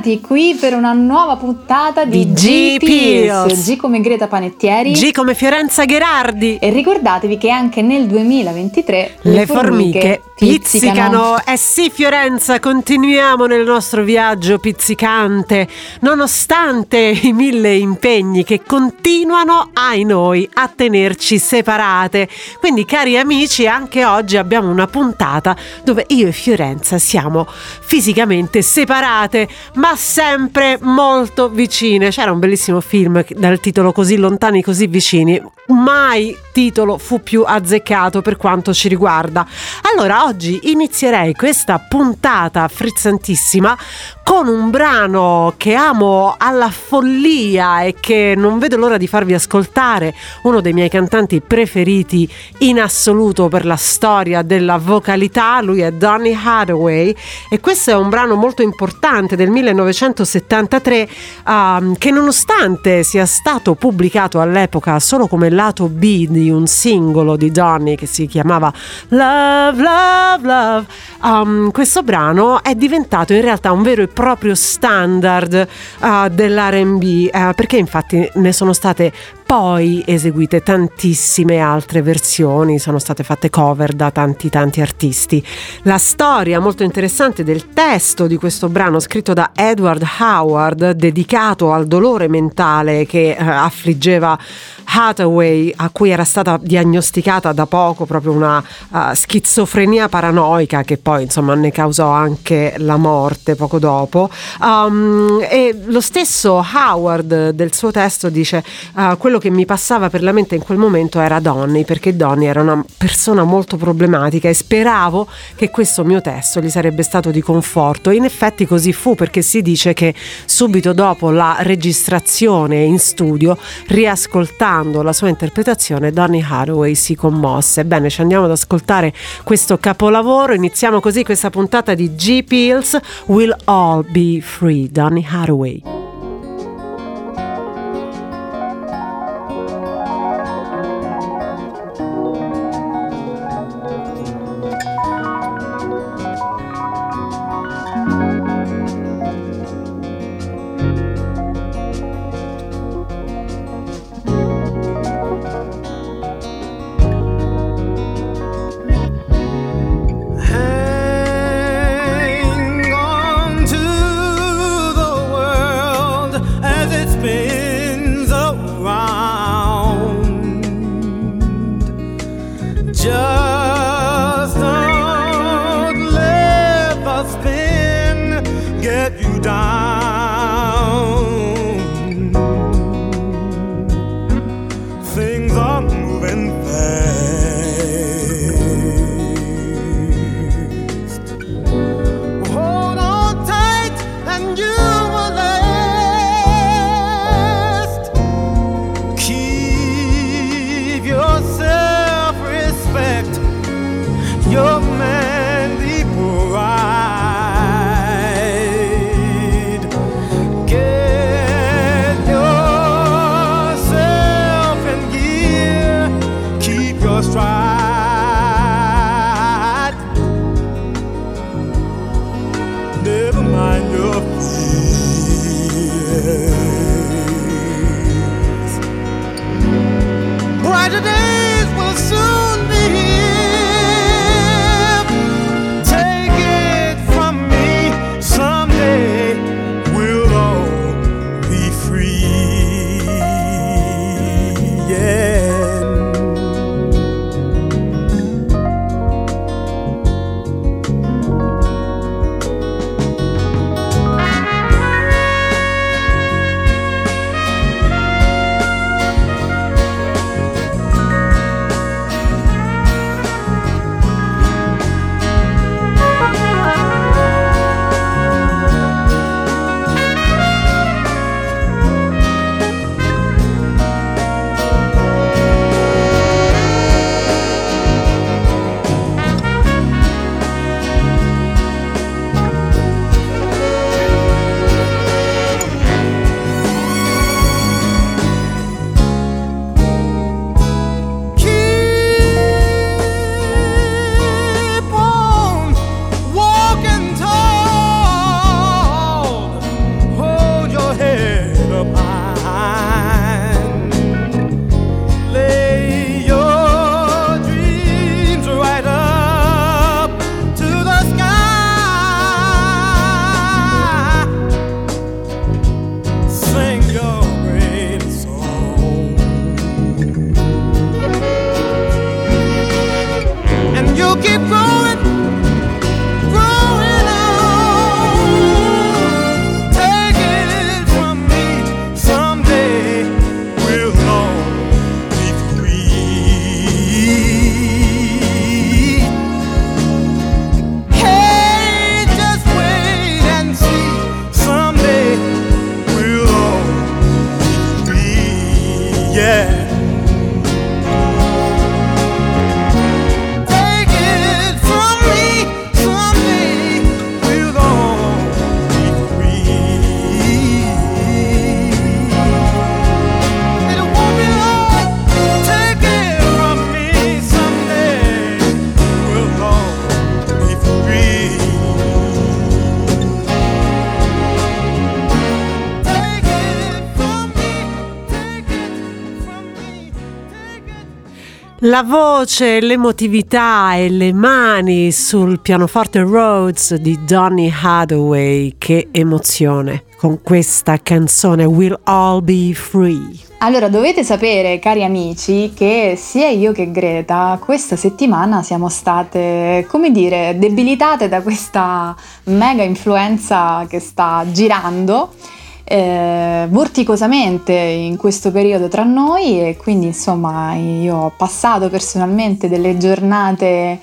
Bentornati qui per una nuova puntata di, di G Pills. G come Greta Panettieri. G come Fiorenza Gherardi. E ricordatevi che anche nel 2023 le, le formiche, formiche pizzicano. pizzicano. Eh sì, Fiorenza, continuiamo nel nostro viaggio pizzicante, nonostante i mille impegni che continuano ai noi a tenerci separate. Quindi, cari amici, anche oggi abbiamo una puntata dove io e Fiorenza siamo fisicamente separate, ma sempre molto vicine. C'era un bellissimo film dal titolo Così lontani, così vicini. Mai titolo fu più azzeccato per quanto ci riguarda. Allora, oggi inizierei questa puntata frizzantissima con un brano che amo alla follia e che non vedo l'ora di farvi ascoltare, uno dei miei cantanti preferiti in assoluto per la storia della vocalità, lui è Donny Hathaway. E questo è un brano molto importante del 1973 um, che nonostante sia stato pubblicato all'epoca solo come lato B di un singolo di Donny che si chiamava Love, Love, Love, um, questo brano è diventato in realtà un vero e proprio standard uh, dell'RB, uh, perché infatti ne sono state poi eseguite tantissime altre versioni, sono state fatte cover da tanti tanti artisti. La storia molto interessante del testo di questo brano scritto da Edward Howard, dedicato al dolore mentale che eh, affliggeva Hathaway, a cui era stata diagnosticata da poco proprio una uh, schizofrenia paranoica che poi insomma ne causò anche la morte poco dopo. Um, e lo stesso Howard del suo testo dice uh, quello che mi passava per la mente in quel momento era Donny, perché Donny era una persona molto problematica e speravo che questo mio testo gli sarebbe stato di conforto. In effetti così fu, perché si dice che subito dopo la registrazione in studio, riascoltando la sua interpretazione, Donny Hathaway si commosse. Bene, ci andiamo ad ascoltare questo capolavoro. Iniziamo così questa puntata di G Pills. We'll all be free. Donny Hathaway. La voce, l'emotività e le mani sul pianoforte Rhodes di Donny Hathaway, che emozione con questa canzone We'll All Be Free. Allora, dovete sapere, cari amici, che sia io che Greta questa settimana siamo state, come dire, debilitate da questa mega influenza che sta girando eh, vorticosamente in questo periodo tra noi e quindi insomma io ho passato personalmente delle giornate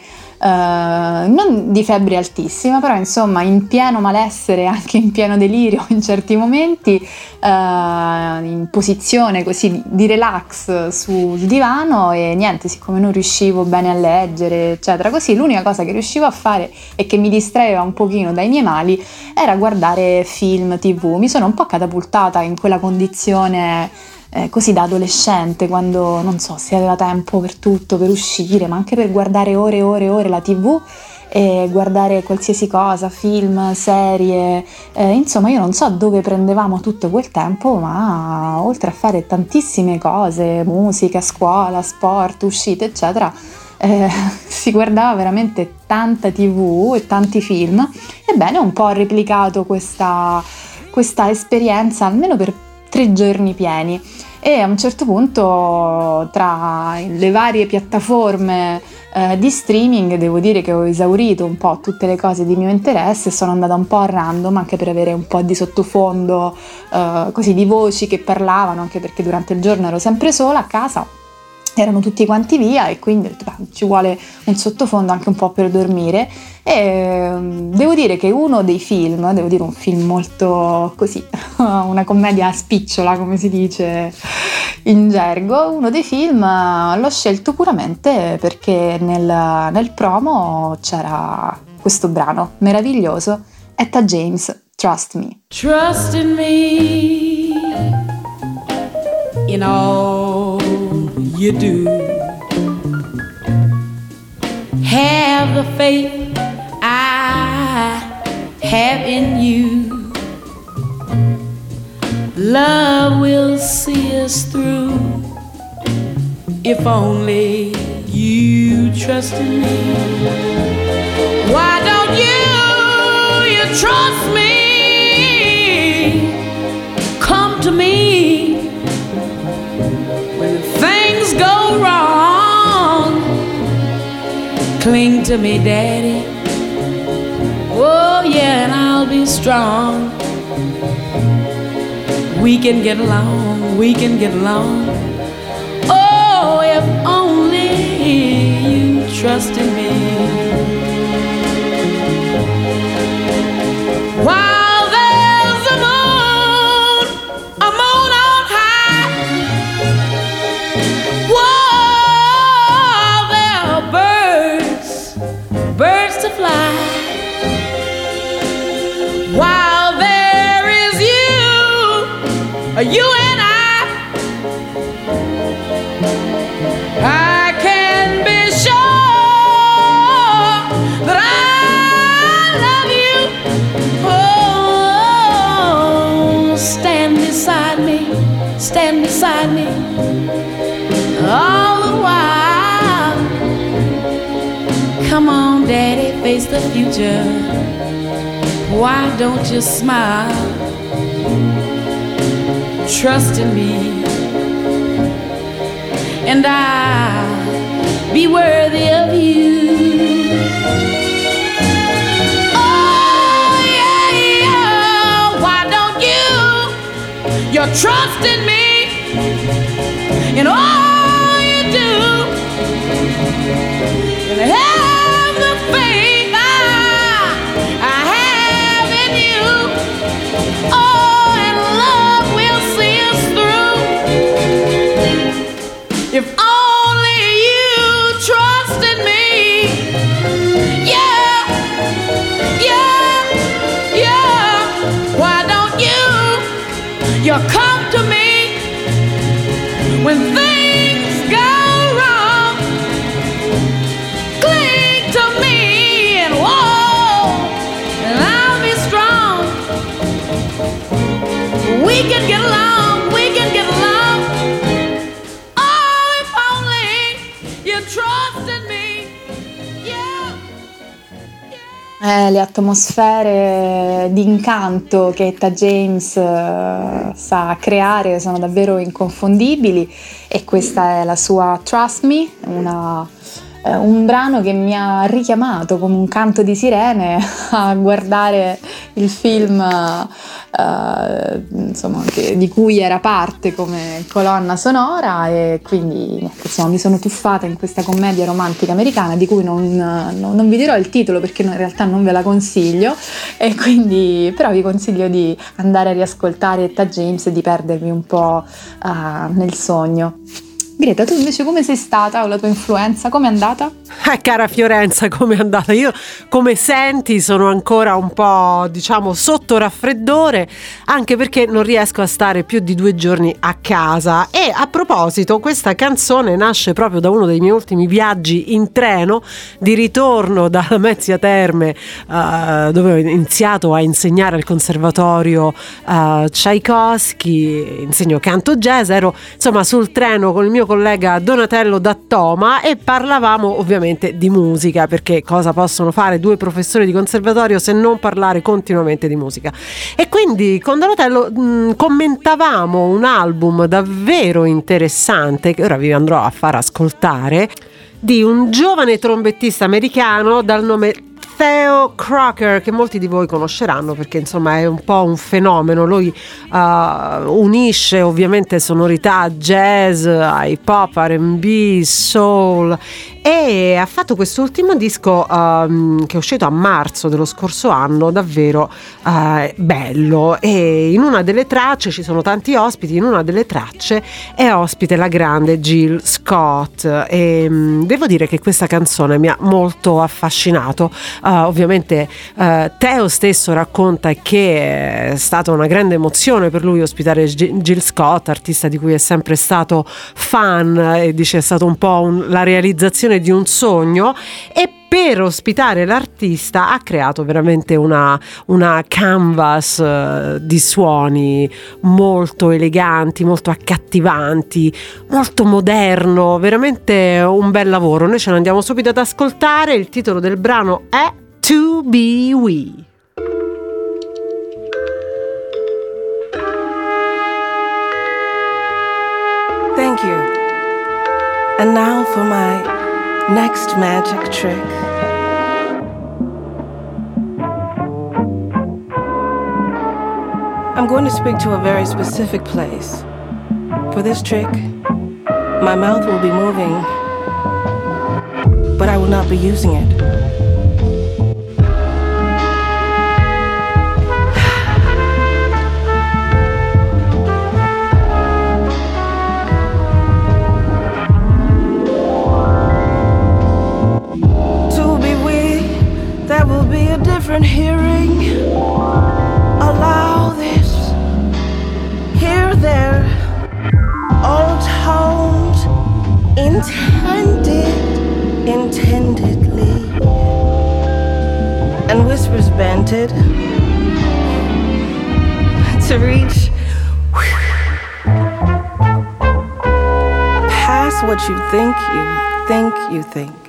non di febbre altissima, però insomma in pieno malessere, anche in pieno delirio in certi momenti, uh, in posizione così di relax sul divano e niente, siccome non riuscivo bene a leggere, eccetera, così l'unica cosa che riuscivo a fare e che mi distraeva un pochino dai miei mali era guardare film, tv. Mi sono un po' catapultata in quella condizione eh, così da adolescente, quando non so, si aveva tempo per tutto, per uscire, ma anche per guardare ore e ore e ore la tv e guardare qualsiasi cosa, film, serie, eh, insomma io non so dove prendevamo tutto quel tempo, ma oltre a fare tantissime cose, musica, scuola, sport, uscite, eccetera, eh, si guardava veramente tanta tv e tanti film. Ebbene, un po' ho replicato questa, questa esperienza almeno per tre giorni pieni e a un certo punto tra le varie piattaforme eh, di streaming devo dire che ho esaurito un po' tutte le cose di mio interesse sono andata un po' a random anche per avere un po' di sottofondo eh, così di voci che parlavano anche perché durante il giorno ero sempre sola a casa erano tutti quanti via e quindi ci vuole un sottofondo anche un po' per dormire e mm, devo dire che uno dei film, devo dire un film molto così, una commedia spicciola come si dice in gergo, uno dei film l'ho scelto puramente perché nel, nel promo c'era questo brano meraviglioso, Etta James, Trust Me. Trust in me, in all you do. Have the faith I have in you. Love will see us through if only you trust in me. Why don't you, you trust me? Cling to me, Daddy. Oh, yeah, and I'll be strong. We can get along, we can get along. Oh, if only you trust in The future. Why don't you smile? Trust in me, and I'll be worthy of you. Oh, yeah, yeah. Why don't you? Your trust in me, and all come to me when things Eh, le atmosfere di incanto che Etta James eh, sa creare sono davvero inconfondibili e questa è la sua Trust Me, una eh, un brano che mi ha richiamato come un canto di sirene a guardare il film eh, insomma, che, di cui era parte come colonna sonora e quindi insomma, mi sono tuffata in questa commedia romantica americana di cui non, non, non vi dirò il titolo perché in realtà non ve la consiglio e quindi però vi consiglio di andare a riascoltare Etta James e di perdervi un po' uh, nel sogno. Greta, tu invece come sei stata o la tua influenza? Come è andata? Eh, cara Fiorenza, come è andata? Io, come senti, sono ancora un po', diciamo, sotto raffreddore, anche perché non riesco a stare più di due giorni a casa. E a proposito, questa canzone nasce proprio da uno dei miei ultimi viaggi in treno, di ritorno dalla Mezzia Terme, uh, dove ho iniziato a insegnare al conservatorio uh, Tchaikovsky, insegno canto jazz, ero insomma sul treno con il mio collega Donatello Dattoma e parlavamo ovviamente di musica, perché cosa possono fare due professori di conservatorio se non parlare continuamente di musica. E quindi con Donatello mh, commentavamo un album davvero interessante che ora vi andrò a far ascoltare di un giovane trombettista americano dal nome Theo Crocker, che molti di voi conosceranno perché insomma è un po' un fenomeno. Lui uh, unisce ovviamente sonorità jazz, hip hop, RB, soul e ha fatto quest'ultimo disco um, che è uscito a marzo dello scorso anno, davvero uh, bello. E in una delle tracce ci sono tanti ospiti, in una delle tracce è ospite la grande Jill Scott. E um, devo dire che questa canzone mi ha molto affascinato. Uh, ovviamente uh, Teo stesso racconta che è stata una grande emozione per lui ospitare Jill Scott, artista di cui è sempre stato fan e dice è stato un po' un, la realizzazione di un sogno e per ospitare l'artista ha creato veramente una, una canvas uh, di suoni molto eleganti, molto accattivanti, molto moderno, veramente un bel lavoro. Noi ce ne andiamo subito ad ascoltare, il titolo del brano è To Be We. Thank you. And now for my next magic trick. I'm going to speak to a very specific place. For this trick, my mouth will be moving, but I will not be using it. Be a different hearing. Allow this, here, there, all tones intended, intendedly, and whispers banted to reach past what you think you think you think.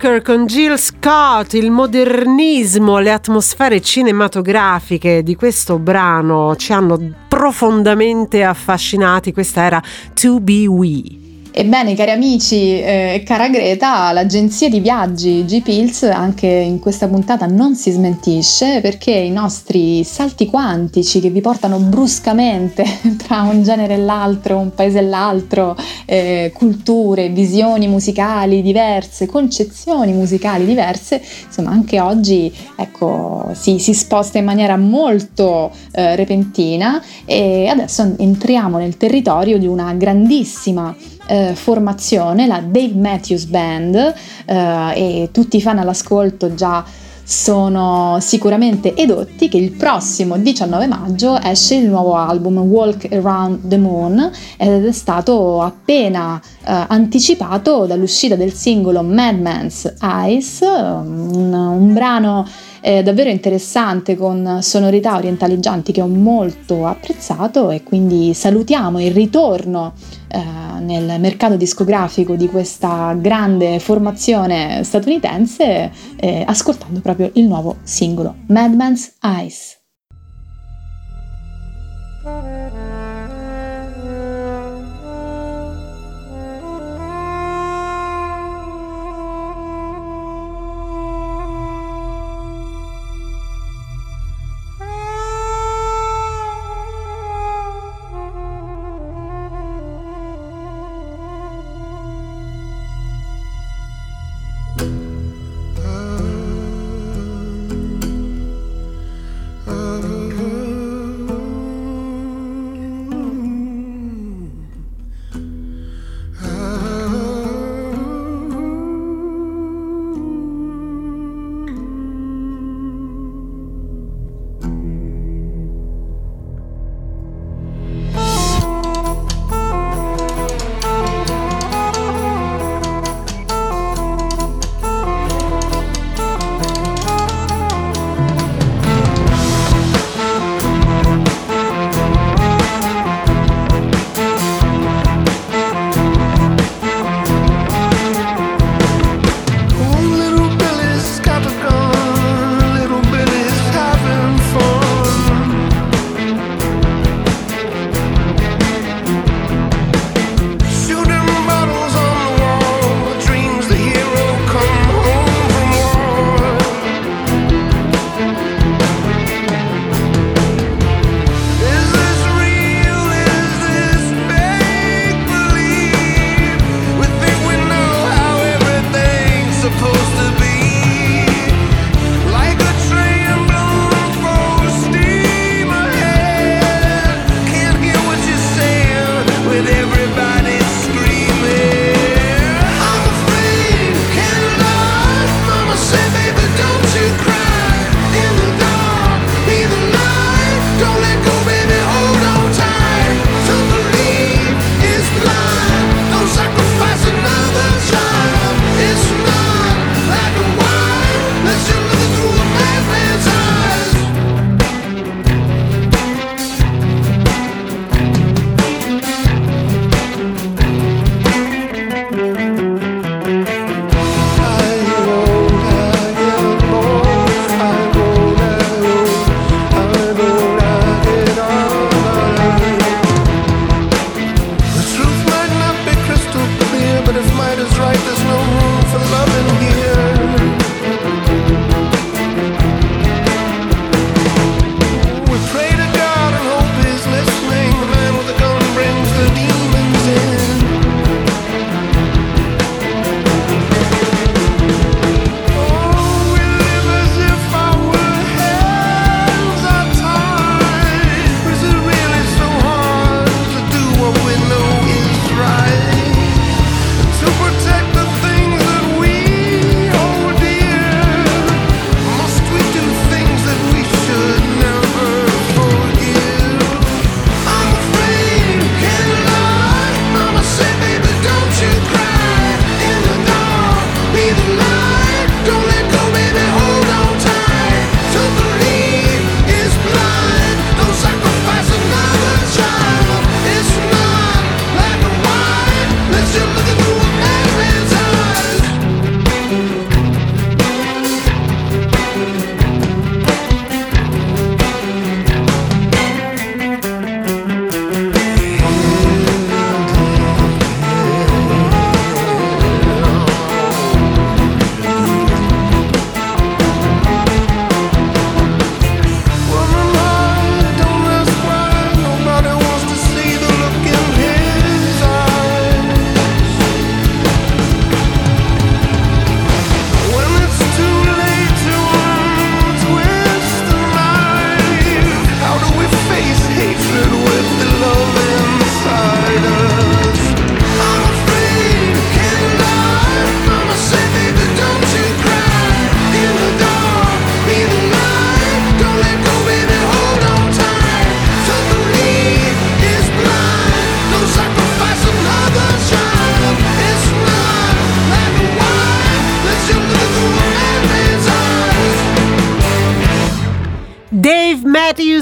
Crocker con Jill Scott, il modernismo, le atmosfere cinematografiche di questo brano ci hanno profondamente affascinati. Questa era To Be We. Ebbene, cari amici eh, e cara Greta, l'agenzia di viaggi G-Pills anche in questa puntata non si smentisce perché i nostri salti quantici che vi portano bruscamente tra un genere e l'altro, un paese e l'altro, eh, culture, visioni musicali diverse, concezioni musicali diverse, insomma anche oggi ecco, si, si sposta in maniera molto eh, repentina e adesso entriamo nel territorio di una grandissima eh, formazione, la Dave Matthews Band, eh, e tutti i fan all'ascolto già sono sicuramente edotti che il prossimo 19 maggio esce il nuovo album Walk Around the Moon ed è stato appena eh, anticipato dall'uscita del singolo Madman's Eyes, un, un brano eh, davvero interessante con sonorità orientaleggianti che ho molto apprezzato e quindi salutiamo il ritorno eh, nel mercato discografico di questa grande formazione statunitense eh, ascoltando proprio il nuovo singolo Madman's Eyes.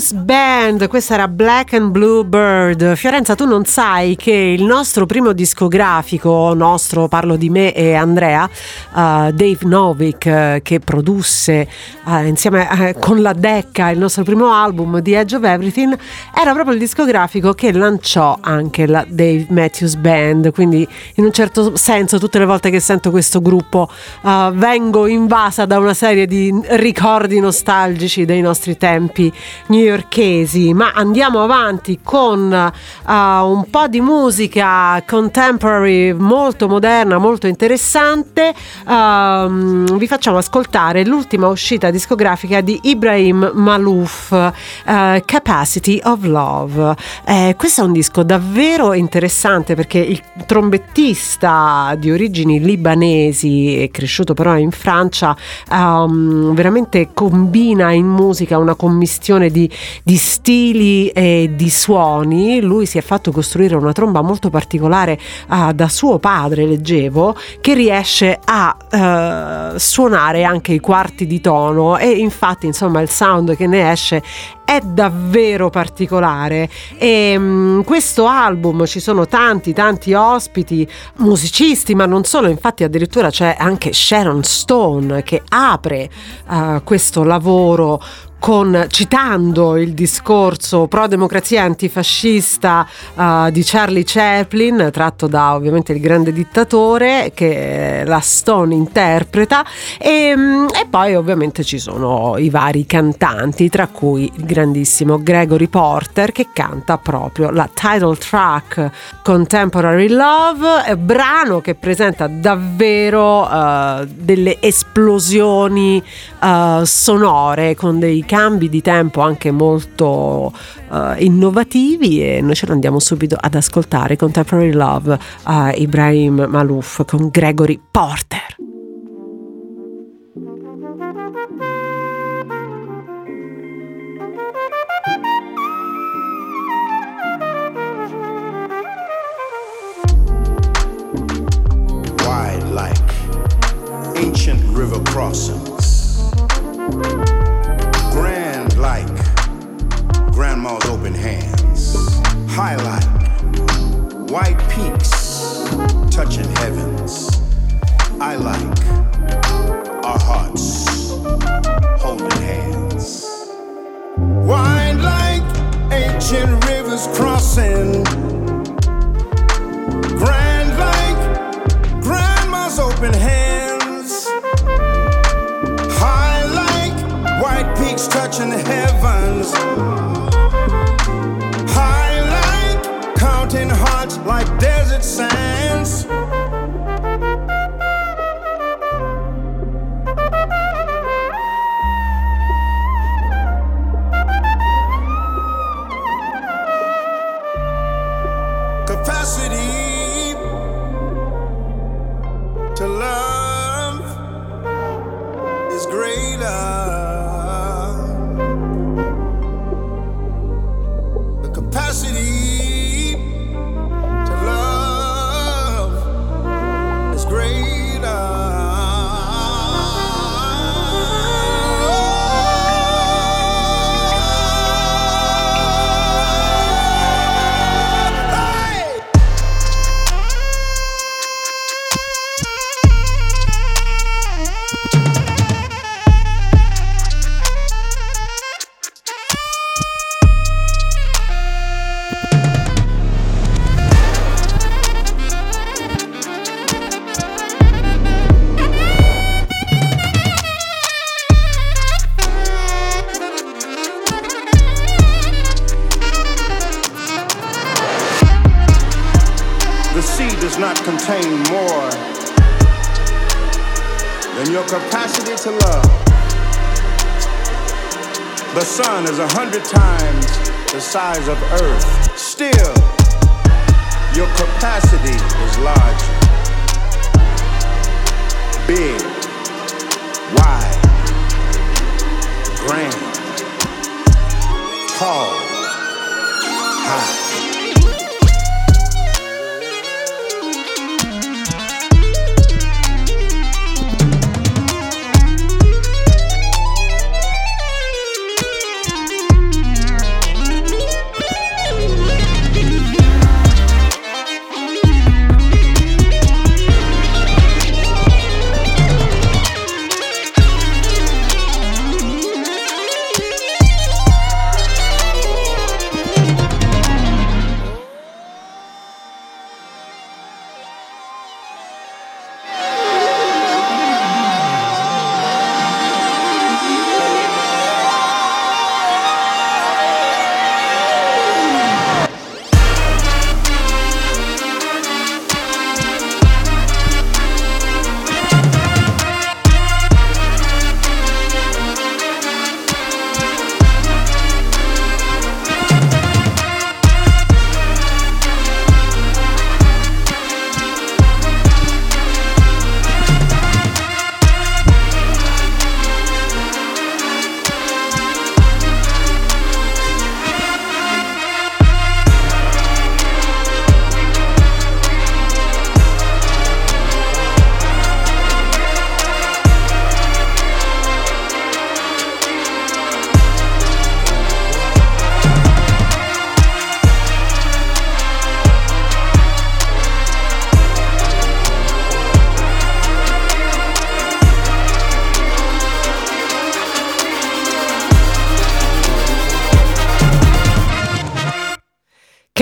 Matthews Band, questa era Black and Blue Bird. Fiorenza, tu non sai che il nostro primo discografico, nostro, parlo di me e Andrea, uh, Dave Novick, uh, che produsse uh, insieme con la Decca il nostro primo album, The Edge of Everything, era proprio il discografico che lanciò anche la Dave Matthews Band. Quindi, in un certo senso, tutte le volte che sento questo gruppo, vengo invasa da una serie di ricordi nostalgici dei nostri tempi newyorkesi, ma andiamo avanti con uh, un po' di musica contemporary molto moderna, molto interessante. Uh, vi facciamo ascoltare l'ultima uscita discografica di Ibrahim Malouf, uh, Capacity of Love. Eh, questo è un disco davvero interessante perché il trombettista di origini libanesi, cresciuto però in Francia, um, veramente combina in musica una commistione di, di, stili e di suoni. Lui si è fatto costruire una tromba molto particolare uh, da suo padre, leggevo, che riesce a uh, suonare anche i quarti di tono. E infatti insomma il sound che ne esce è davvero particolare. E um, questo album ci sono tanti tanti ospiti musicisti ma non solo. Infatti addirittura c'è anche Sharon Stone che apre uh, questo lavoro con, citando il discorso pro democrazia antifascista uh, di Charlie Chaplin, tratto da ovviamente il grande dittatore che la Stone interpreta, e, mm, e, poi ovviamente ci sono i vari cantanti, tra cui il grandissimo Gregory Porter che canta proprio la title track Contemporary Love, brano che presenta davvero uh, delle esplosioni uh, sonore con dei cambi di tempo anche molto uh, innovativi e noi ce lo andiamo subito ad ascoltare Contemporary Love a uh, Ibrahim Malouf con Gregory Porter. Wide like ancient river crossings. Grandma's open hands. High like white peaks touching heavens. I like our hearts holding hands. Wide like ancient rivers crossing. Grand like grandma's open hands. White touching the heavens. High like counting hearts like desert sands.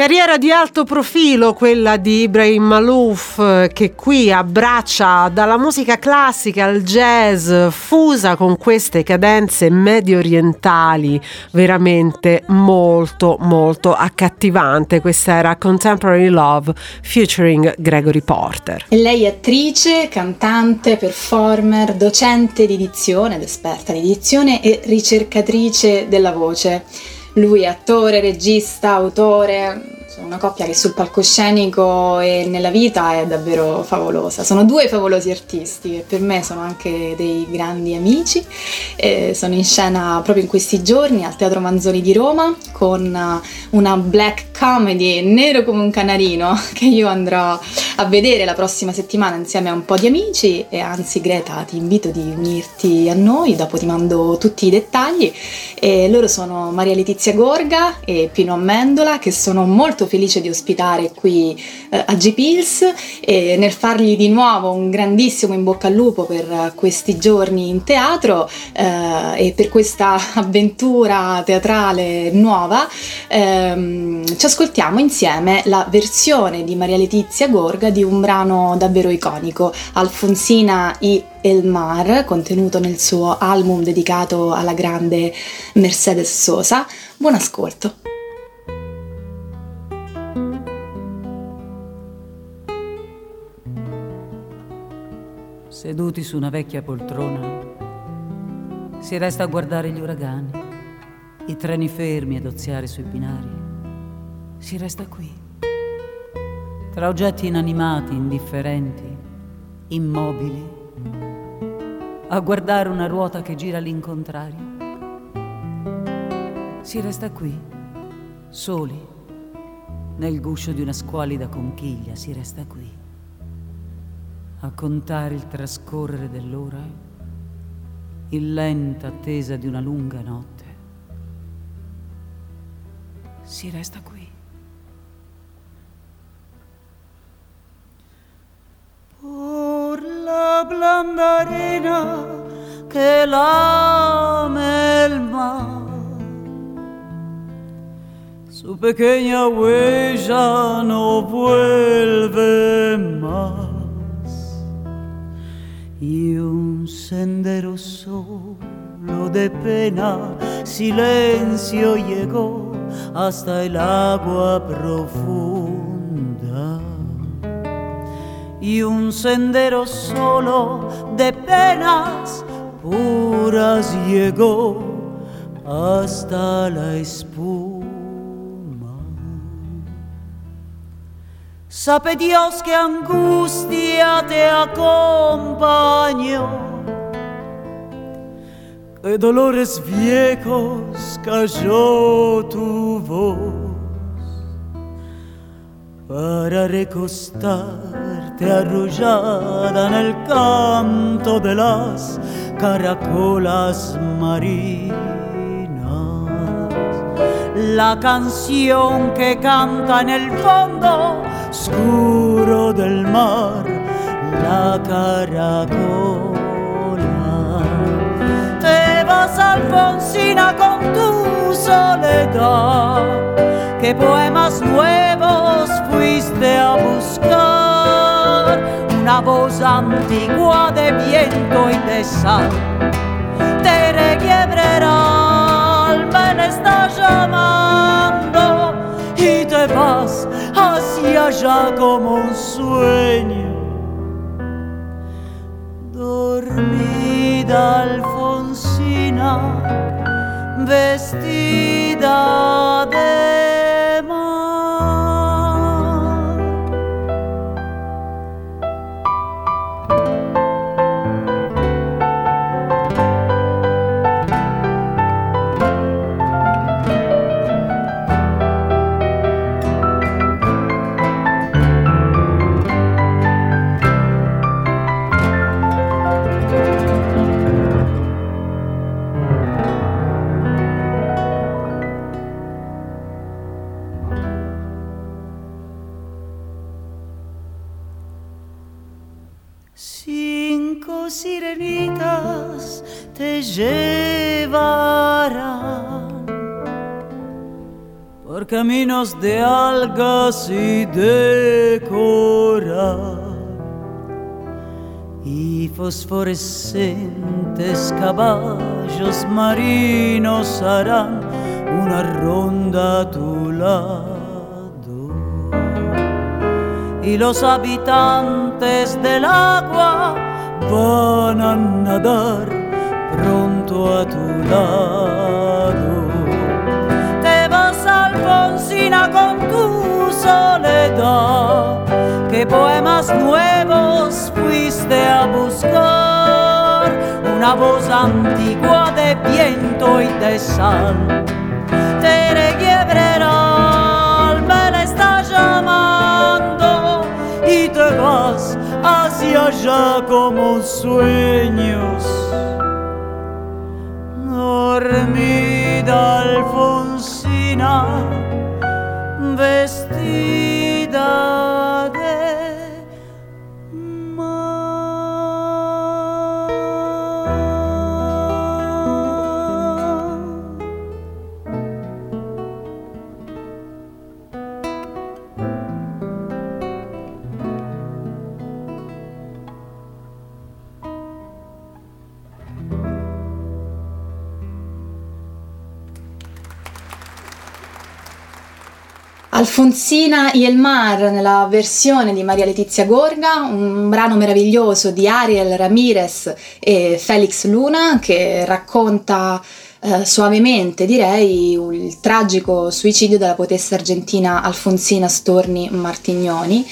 Carriera di alto profilo, quella di Ibrahim Malouf, che qui abbraccia dalla musica classica al jazz, fusa con queste cadenze medio orientali, veramente molto molto accattivante. Questa era Contemporary Love featuring Gregory Porter. Lei è attrice, cantante, performer, docente di dizione ed esperta di dizione e ricercatrice della voce. Lui è attore, regista, autore, sono una coppia che sul palcoscenico e nella vita è davvero favolosa. Sono due favolosi artisti che per me sono anche dei grandi amici. E sono in scena proprio in questi giorni al Teatro Manzoni di Roma con una black comedy nero come un canarino che io andrò a vedere la prossima settimana insieme a un po' di amici e anzi Greta ti invito di unirti a noi, dopo ti mando tutti i dettagli. E loro sono Maria Letizia Gorga e Pino Amendola che sono molto felice di ospitare qui eh, a G-Pills e nel fargli di nuovo un grandissimo in bocca al lupo per questi giorni in teatro eh, e per questa avventura teatrale nuova. Ehm, ci ascoltiamo insieme la versione di Maria Letizia Gorga di un brano davvero iconico, Alfonsina i El Mar, contenuto nel suo album dedicato alla grande Mercedes Sosa. Buon ascolto. Seduti su una vecchia poltrona, si resta a guardare gli uragani, i treni fermi ad oziare sui binari. Si resta qui, tra oggetti inanimati, indifferenti, immobili, a guardare una ruota che gira all'incontrario. Si resta qui, soli, nel guscio di una squalida conchiglia, si resta qui a contare il trascorrere dell'ora in lenta attesa di una lunga notte. Si resta qui. Por la blanda arena que lame el mar, su pequeña huella no vuelve más y un sendero solo de pena, silencio llegó hasta el agua profunda. Y un sendero solo de penas puras llegó hasta la espuma. Sabe Dios que angustia te acompañó, que dolores viejos cayó tu voz para recostarte arrullada en el canto de las caracolas marinas. La canción que canta en el fondo oscuro del mar la caracola. Te vas Alfonsina con tu soledad, que poemas nuevos fuiste a buscar, una voz antigua de viento y de sal, te requiebrerá, alma está llamando. y vas hacia allá como un sueño. Dormida Alfonsina, vestida de caminos de algas y de coral y fosforescentes caballos marinos harán una ronda a tu lado y los habitantes del agua van a nadar pronto a tu lado. Con tu soledad, que poemas nuevos fuiste a buscar, una voz antigua de viento y de sal. Te requiebreral, me la está llamando y te vas hacia allá como sueños. Dormida Alfonsina, Alfonsina y el Mar nella versione di Maria Letizia Gorga, un brano meraviglioso di Ariel Ramirez e Felix Luna che racconta eh, suavemente, direi, il tragico suicidio della poetessa argentina Alfonsina Storni Martignoni.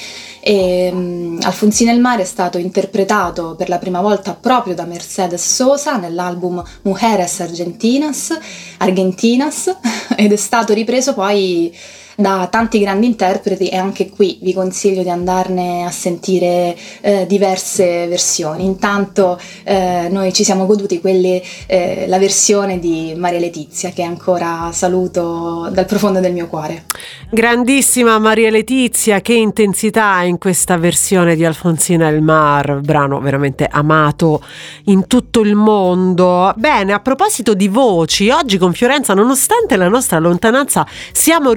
E, mm, Alfonsina e il Mar è stato interpretato per la prima volta proprio da Mercedes Sosa nell'album Mujeres Argentinas, Argentinas ed è stato ripreso poi da tanti grandi interpreti e anche qui vi consiglio di andarne a sentire eh, diverse versioni. Intanto eh, noi ci siamo goduti quelle, eh, la versione di Maria Letizia che ancora saluto dal profondo del mio cuore. Grandissima Maria Letizia, che intensità in questa versione di Alfonsina il Mar, brano veramente amato in tutto il mondo. Bene, a proposito di voci, oggi con Fiorenza, nonostante la nostra lontananza, siamo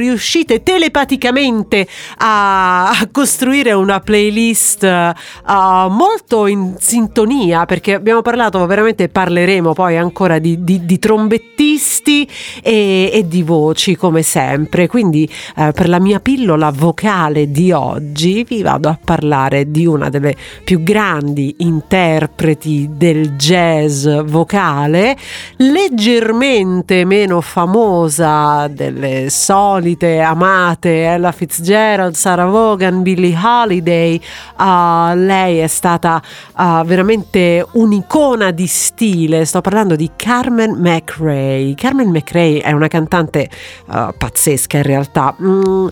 riuscite telepaticamente a, costruire una playlist uh, molto in sintonia, perché abbiamo parlato, veramente parleremo poi ancora di, di, di trombettisti e, e di voci come sempre. Quindi eh, per la mia pillola vocale di oggi vi vado a parlare di una delle più grandi interpreti del jazz vocale, leggermente meno famosa delle solite amate Ella Fitzgerald, Sarah Vaughan, Billie Holiday. Uh, lei è stata uh, veramente un'icona di stile. Sto parlando di Carmen McRae. Carmen McRae è una cantante uh, pazzesca in realtà. Mm,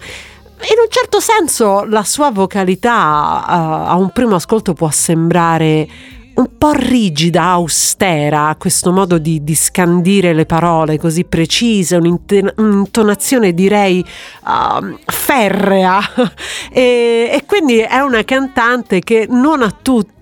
in un certo senso la sua vocalità uh, a un primo ascolto può sembrare un po' rigida, austera, questo modo di, di scandire le parole così precise, un'intonazione direi uh, ferrea. E, e quindi è una cantante che non a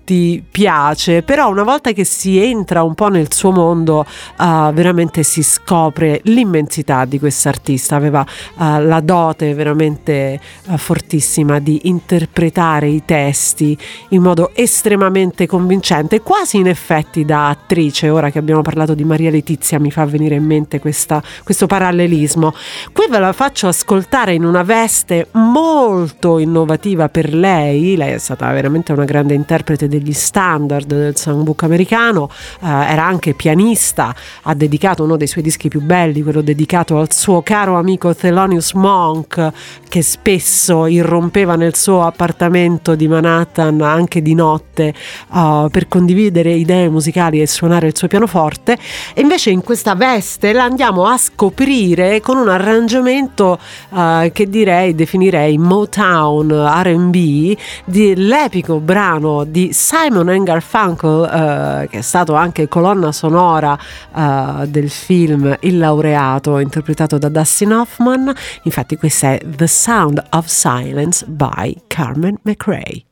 tutti piace, però una volta che si entra un po' nel suo mondo, uh, veramente si scopre l'immensità di quest'artista. Aveva uh, la dote veramente uh, fortissima di interpretare i testi in modo estremamente convincente, quasi in effetti da attrice. Ora che abbiamo parlato di Maria Letizia, mi fa venire in mente questa, questo parallelismo. Qui ve la faccio ascoltare in una veste molto innovativa per lei. Lei è stata veramente una grande interprete degli standard del songbook americano, eh, era anche pianista, ha dedicato uno dei suoi dischi più belli, quello dedicato al suo caro amico Thelonious Monk, che spesso irrompeva nel suo appartamento di Manhattan anche di notte uh, per condividere idee musicali e suonare il suo pianoforte. E invece in questa veste la andiamo a scoprire con un arrangiamento uh, che direi, definirei Motown RB dell'epico brano di Simon and Garfunkel, eh, che è stato anche colonna sonora eh, del film Il laureato, interpretato da Dustin Hoffman. Infatti, questa è The Sound of Silence by Carmen McRae.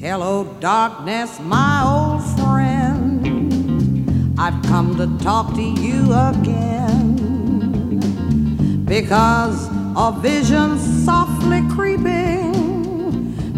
Hello, darkness, my old friend. I've come to talk to you again. because a vision softly creeping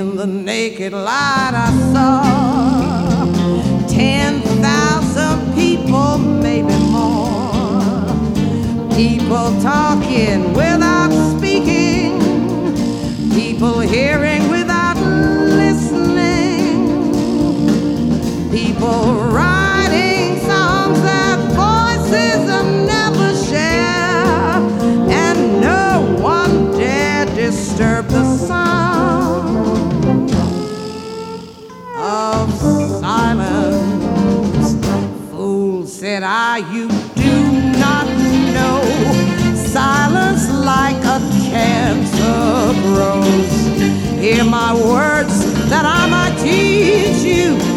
In the naked light, I saw 10,000 people, maybe more. People talking without speaking, people hearing you do not know. Silence like a cancer grows. Hear my words that I might teach you.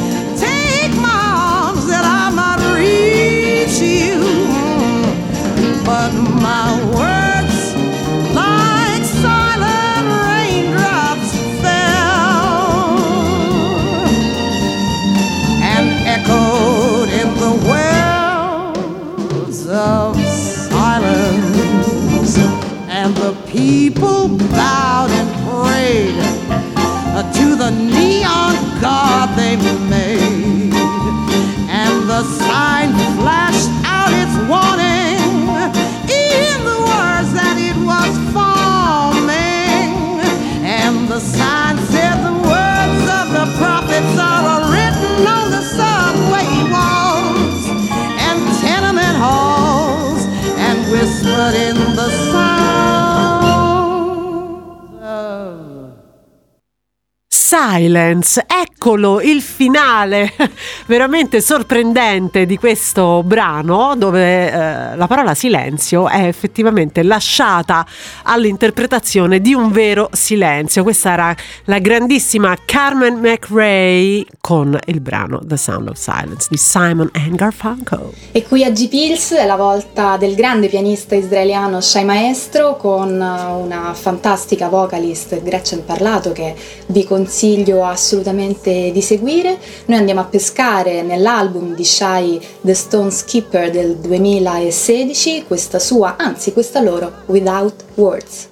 The neon god they made. And the sign flashed out its warning in the words that it was forming. And the sign said the words of the prophets are written on the subway walls and tenement halls and whispered in the sound Silence, eccolo il finale veramente sorprendente di questo brano dove eh, la parola silenzio è effettivamente lasciata all'interpretazione di un vero silenzio. Questa era la grandissima Carmen McRae con il brano The Sound of Silence di Simon and Garfunkel. E qui a G-Pills è la volta del grande pianista israeliano Shai Maestro con una fantastica vocalist Gretchen Parlato che vi consiglio assolutamente di seguire. Noi andiamo a pescare nell'album di Shai The Stone Skipper del 2016 questa sua, anzi questa loro Without Words.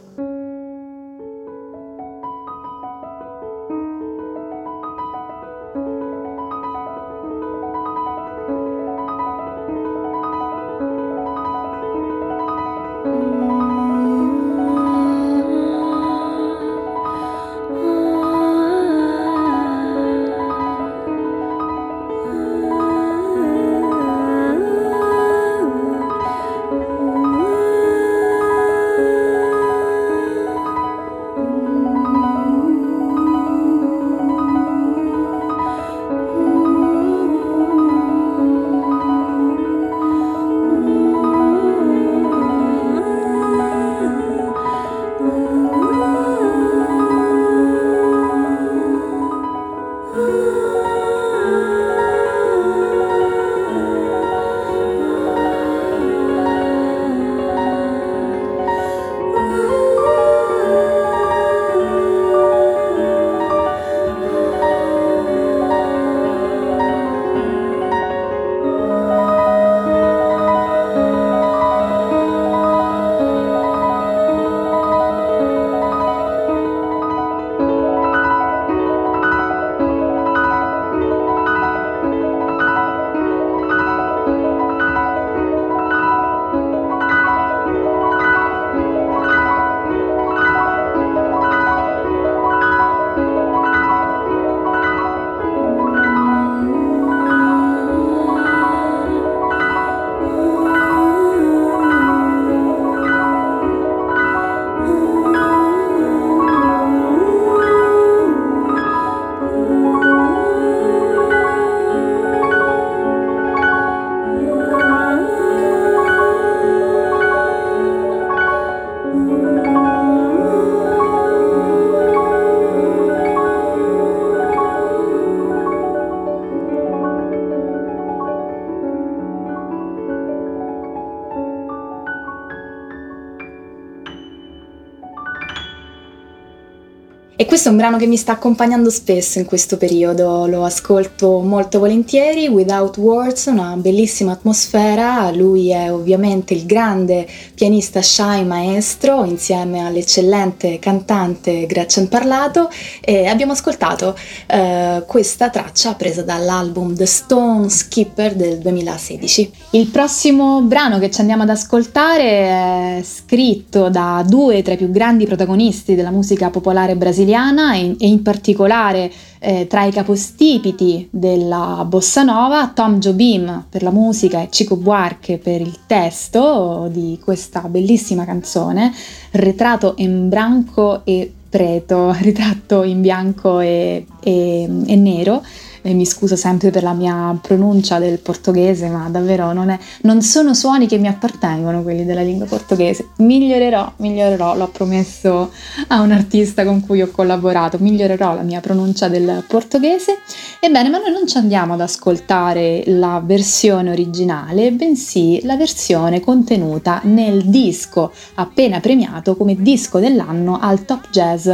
Questo è un brano che mi sta accompagnando spesso in questo periodo, lo ascolto molto volentieri, Without Words, una bellissima atmosfera, lui è ovviamente il grande pianista Shai Maestro insieme all'eccellente cantante Gretchen Parlato e abbiamo ascoltato eh, questa traccia presa dall'album The Stone Skipper del 2016. Il prossimo brano che ci andiamo ad ascoltare è scritto da due tra i più grandi protagonisti della musica popolare brasiliana italiana e, e in particolare eh, tra i capostipiti della bossa nova Tom Jobim per la musica e Chico Buarque per il testo di questa bellissima canzone Retrato in branco e preto, ritratto in bianco e, e, e nero e mi scuso sempre per la mia pronuncia del portoghese, ma davvero non, è, non sono suoni che mi appartengono quelli della lingua portoghese. Migliorerò, migliorerò, l'ho promesso a un artista con cui ho collaborato, migliorerò la mia pronuncia del portoghese. Ebbene, ma noi non ci andiamo ad ascoltare la versione originale, bensì la versione contenuta nel disco appena premiato come disco dell'anno al Top Jazz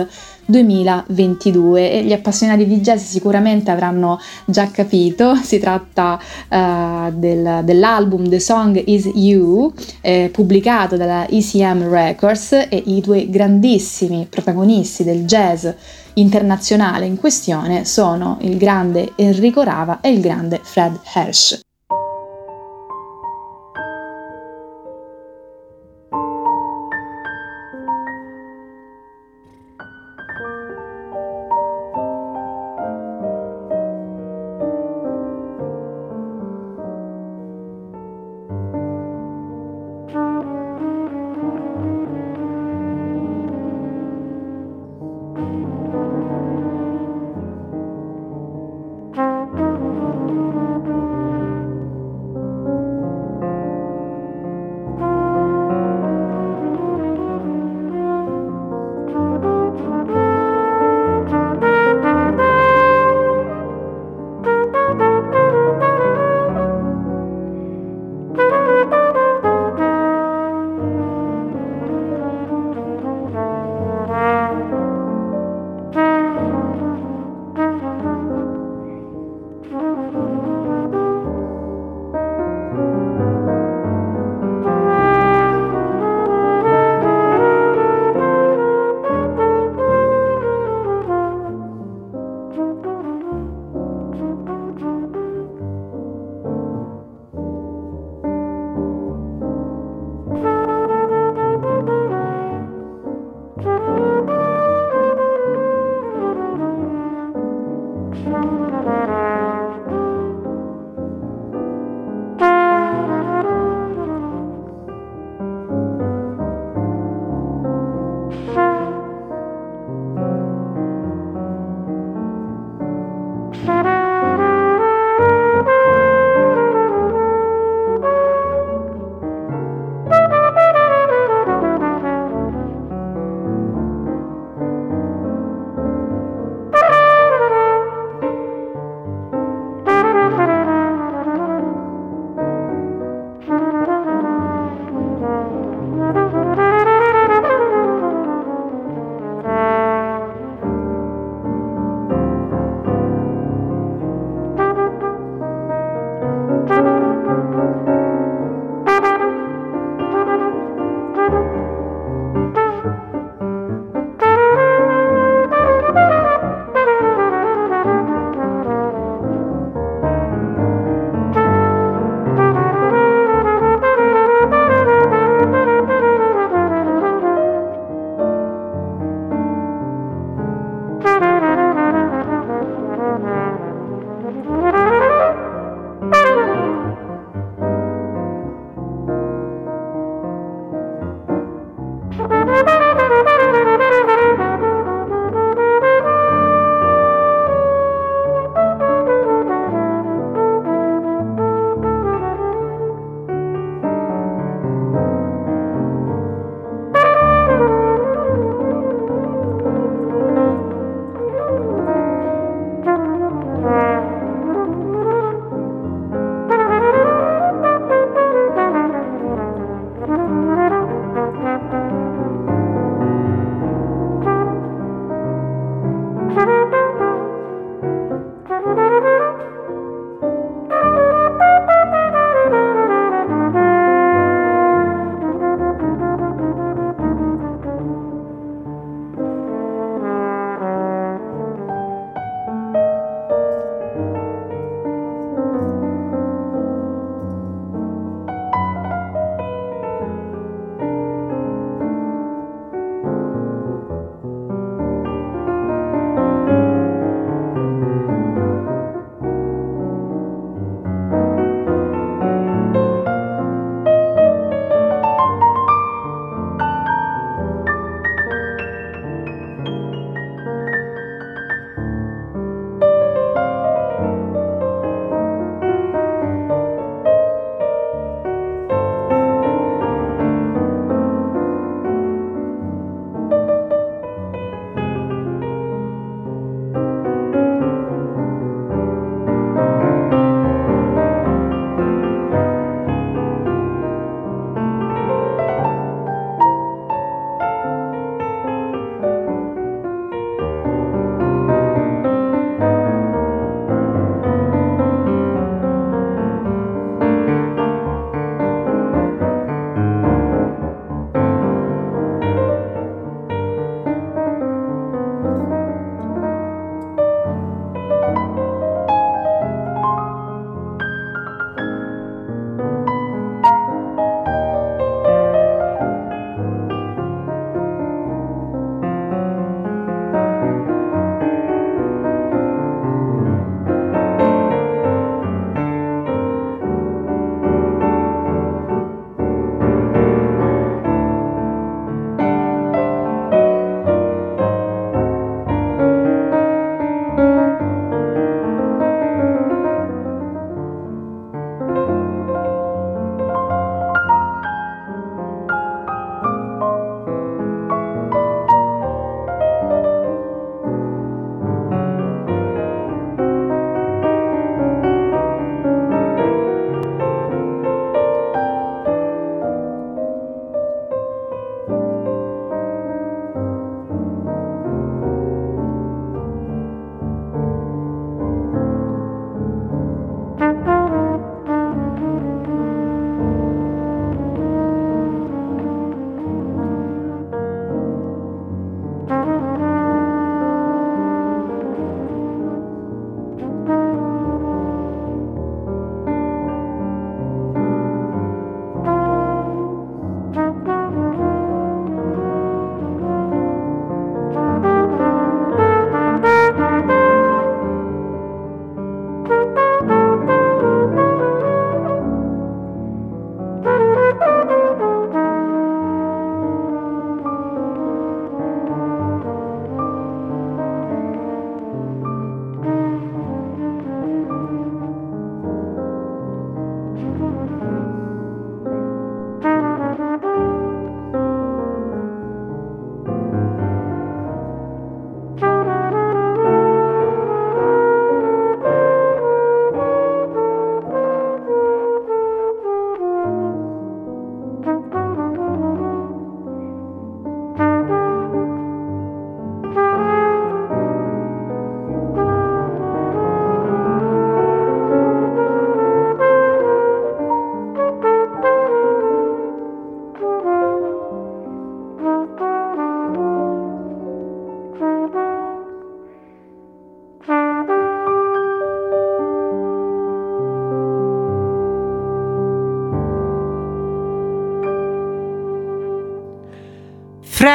2022 e gli appassionati di jazz sicuramente avranno già capito, si tratta uh, del, dell'album The Song Is You eh, pubblicato dalla ECM Records e i due grandissimi protagonisti del jazz internazionale in questione sono il grande Enrico Rava e il grande Fred Hersch.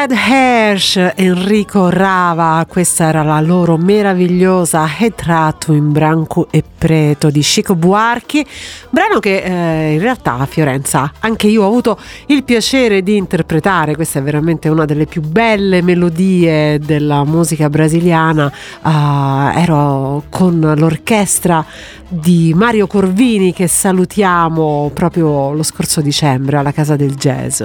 Fred Hersch, Enrico Rava, questa era la loro meravigliosa Ritratto in branco e preto di Chico Buarchi, brano che eh, in realtà a Fiorenza anche io ho avuto il piacere di interpretare, questa è veramente una delle più belle melodie della musica brasiliana, uh, ero con l'orchestra di Mario Corvini che salutiamo proprio lo scorso dicembre alla Casa del Jazz.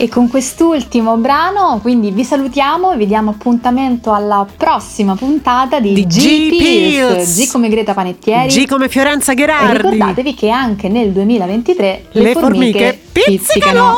E con quest'ultimo brano, quindi vi salutiamo e vi diamo appuntamento alla prossima puntata di, Di G, G Pills, Pills. G come Greta Panettieri. G come Fiorenza e Gherardi. ricordatevi che anche nel 2023 le, Le formiche pizzicano.